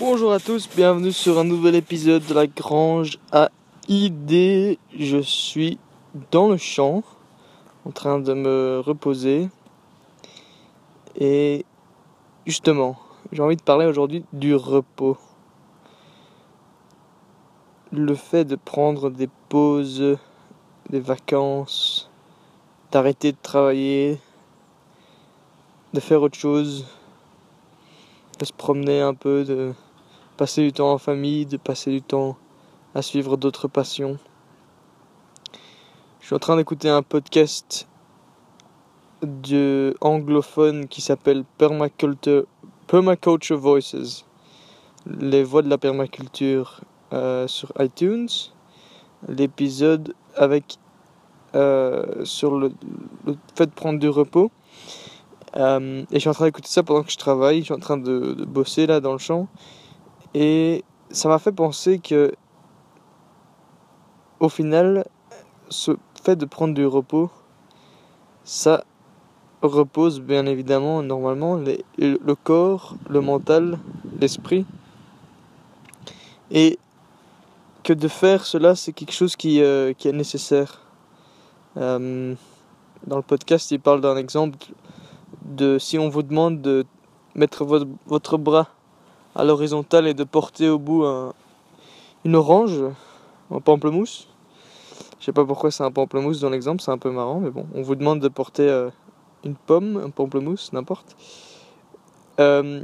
Bonjour à tous, bienvenue sur un nouvel épisode de la Grange à idées. Je suis dans le champ, en train de me reposer. Et justement, j'ai envie de parler aujourd'hui du repos. Le fait de prendre des pauses, des vacances, d'arrêter de travailler, de faire autre chose, de se promener un peu, de passer du temps en famille, de passer du temps à suivre d'autres passions. Je suis en train d'écouter un podcast de anglophone qui s'appelle Permaculture, Voices, les voix de la permaculture euh, sur iTunes. L'épisode avec euh, sur le, fait de prendre du repos. Euh, et je suis en train d'écouter ça pendant que je travaille. Je suis en train de bosser là dans le champ. Et ça m'a fait penser que, au final, ce fait de prendre du repos, ça repose bien évidemment, normalement, le corps, le mental, l'esprit. Et que de faire cela, c'est quelque chose qui, euh, est nécessaire. Euh, dans le podcast, il parle d'un exemple de si on vous demande de mettre votre bras à l'horizontale et de porter au bout une orange, un pamplemousse. Je sais pas pourquoi c'est un pamplemousse dans l'exemple, c'est un peu marrant, mais bon, on vous demande de porter euh, une pomme, un pamplemousse, n'importe. Euh,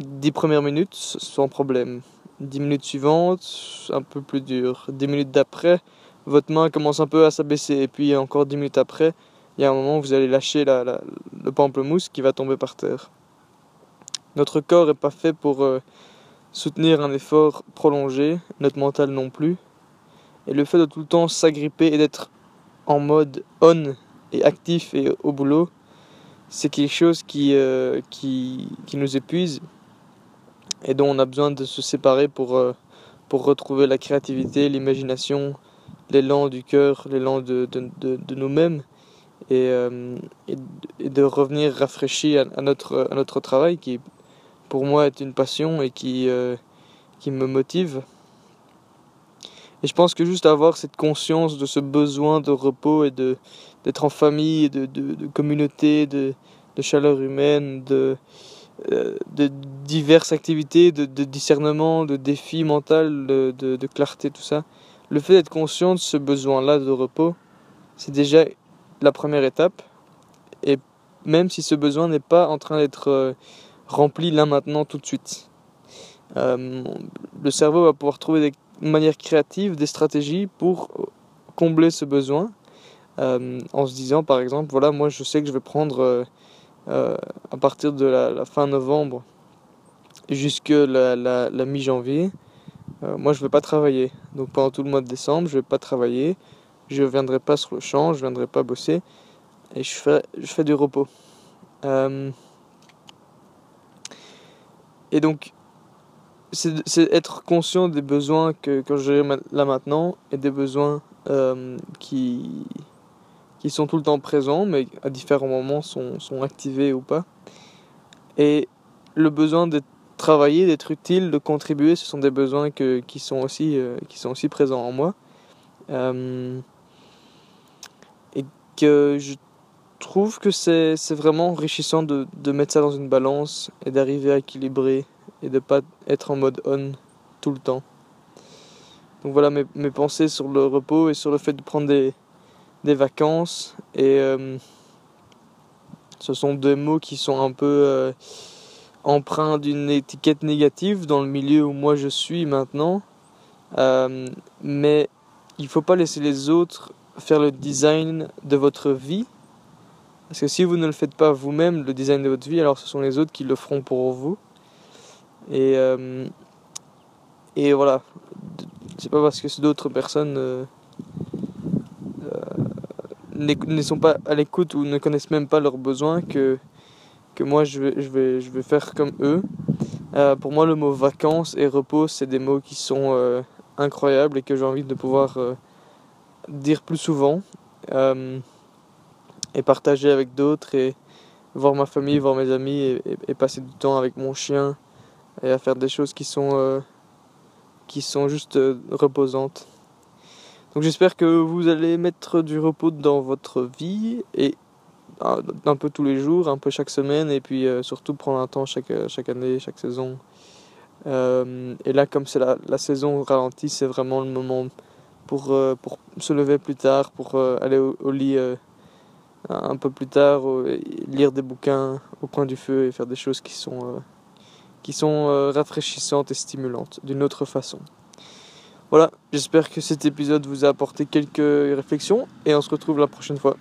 10 premières minutes, sans problème. 10 minutes suivantes, un peu plus dur. 10 minutes d'après, votre main commence un peu à s'abaisser. Et puis encore 10 minutes après, il y a un moment où vous allez lâcher le pamplemousse qui va tomber par terre. Notre corps n'est pas fait pour euh, soutenir un effort prolongé, notre mental non plus. Et le fait de tout le temps s'agripper et d'être en mode on et actif et au boulot, c'est quelque chose qui, euh, qui, qui, nous épuise et dont on a besoin de se séparer pour, euh, pour retrouver la créativité, l'imagination, l'élan du cœur, l'élan de, de, de, nous-mêmes et, et, de revenir rafraîchi à, à, notre, à notre travail qui pour moi est une passion et qui, euh, qui me motive. Et je pense que juste avoir cette conscience de ce besoin de repos et de d'être en famille, de, de, communauté, de, de, chaleur humaine, de, euh, de diverses activités, de, discernement, de défis mental, de, de, clarté, tout ça. Le fait d'être conscient de ce besoin-là de repos, c'est déjà la première étape. Et même si ce besoin n'est pas en train d'être euh, rempli là maintenant tout de suite. Euh, le cerveau va pouvoir trouver des manières créatives, des stratégies pour combler ce besoin. Euh, en se disant par exemple, voilà, moi je sais que je vais prendre euh, à partir de la, fin novembre jusque la, mi-janvier, moi je vais pas travailler. Donc pendant tout le mois de décembre, je vais pas travailler, je viendrai pas sur le champ, je viendrai pas bosser et je fais du repos. Et donc, c'est être conscient des besoins que, que j'ai là maintenant et des besoins euh, qui, qui sont tout le temps présents, mais à différents moments sont, sont activés ou pas. Et le besoin de travailler, d'être utile, de contribuer, ce sont des besoins que, qui, sont aussi, euh, qui sont aussi présents en moi. Euh, et que je trouve que c'est vraiment enrichissant de, mettre ça dans une balance et d'arriver à équilibrer et de pas être en mode on tout le temps. Donc voilà mes, pensées sur le repos et sur le fait de prendre des, des vacances. Et euh, ce sont deux mots qui sont un peu euh, empreints d'une étiquette négative dans le milieu où moi je suis maintenant. Euh, mais il ne faut pas laisser les autres faire le design de votre vie parce que si vous ne le faites pas vous-même, le design de votre vie, alors ce sont les autres qui le feront pour vous. Et, euh, et voilà. C'est pas parce que d'autres personnes euh, euh, ne sont pas à l'écoute ou ne connaissent même pas leurs besoins que, que moi je vais, je, vais, je vais faire comme eux. Euh, pour moi, le mot vacances et repos, c'est des mots qui sont incroyables et que j'ai envie de pouvoir dire plus souvent et partager avec d'autres et voir ma famille, voir mes amis et, passer du temps avec mon chien, et à faire des choses qui sont, euh, qui sont juste euh, reposantes. Donc j'espère que vous allez mettre du repos dans votre vie et un peu tous les jours, un peu chaque semaine et puis surtout prendre un temps chaque, chaque année, chaque saison. et là comme c'est la, la saison ralentie, c'est vraiment le moment pour, pour se lever plus tard, pour aller au lit un peu plus tard, lire des bouquins au coin du feu et faire des choses qui sont, euh, qui sont euh, rafraîchissantes et stimulantes d'une autre façon. Voilà, j'espère que cet épisode vous a apporté quelques réflexions et on se retrouve la prochaine fois.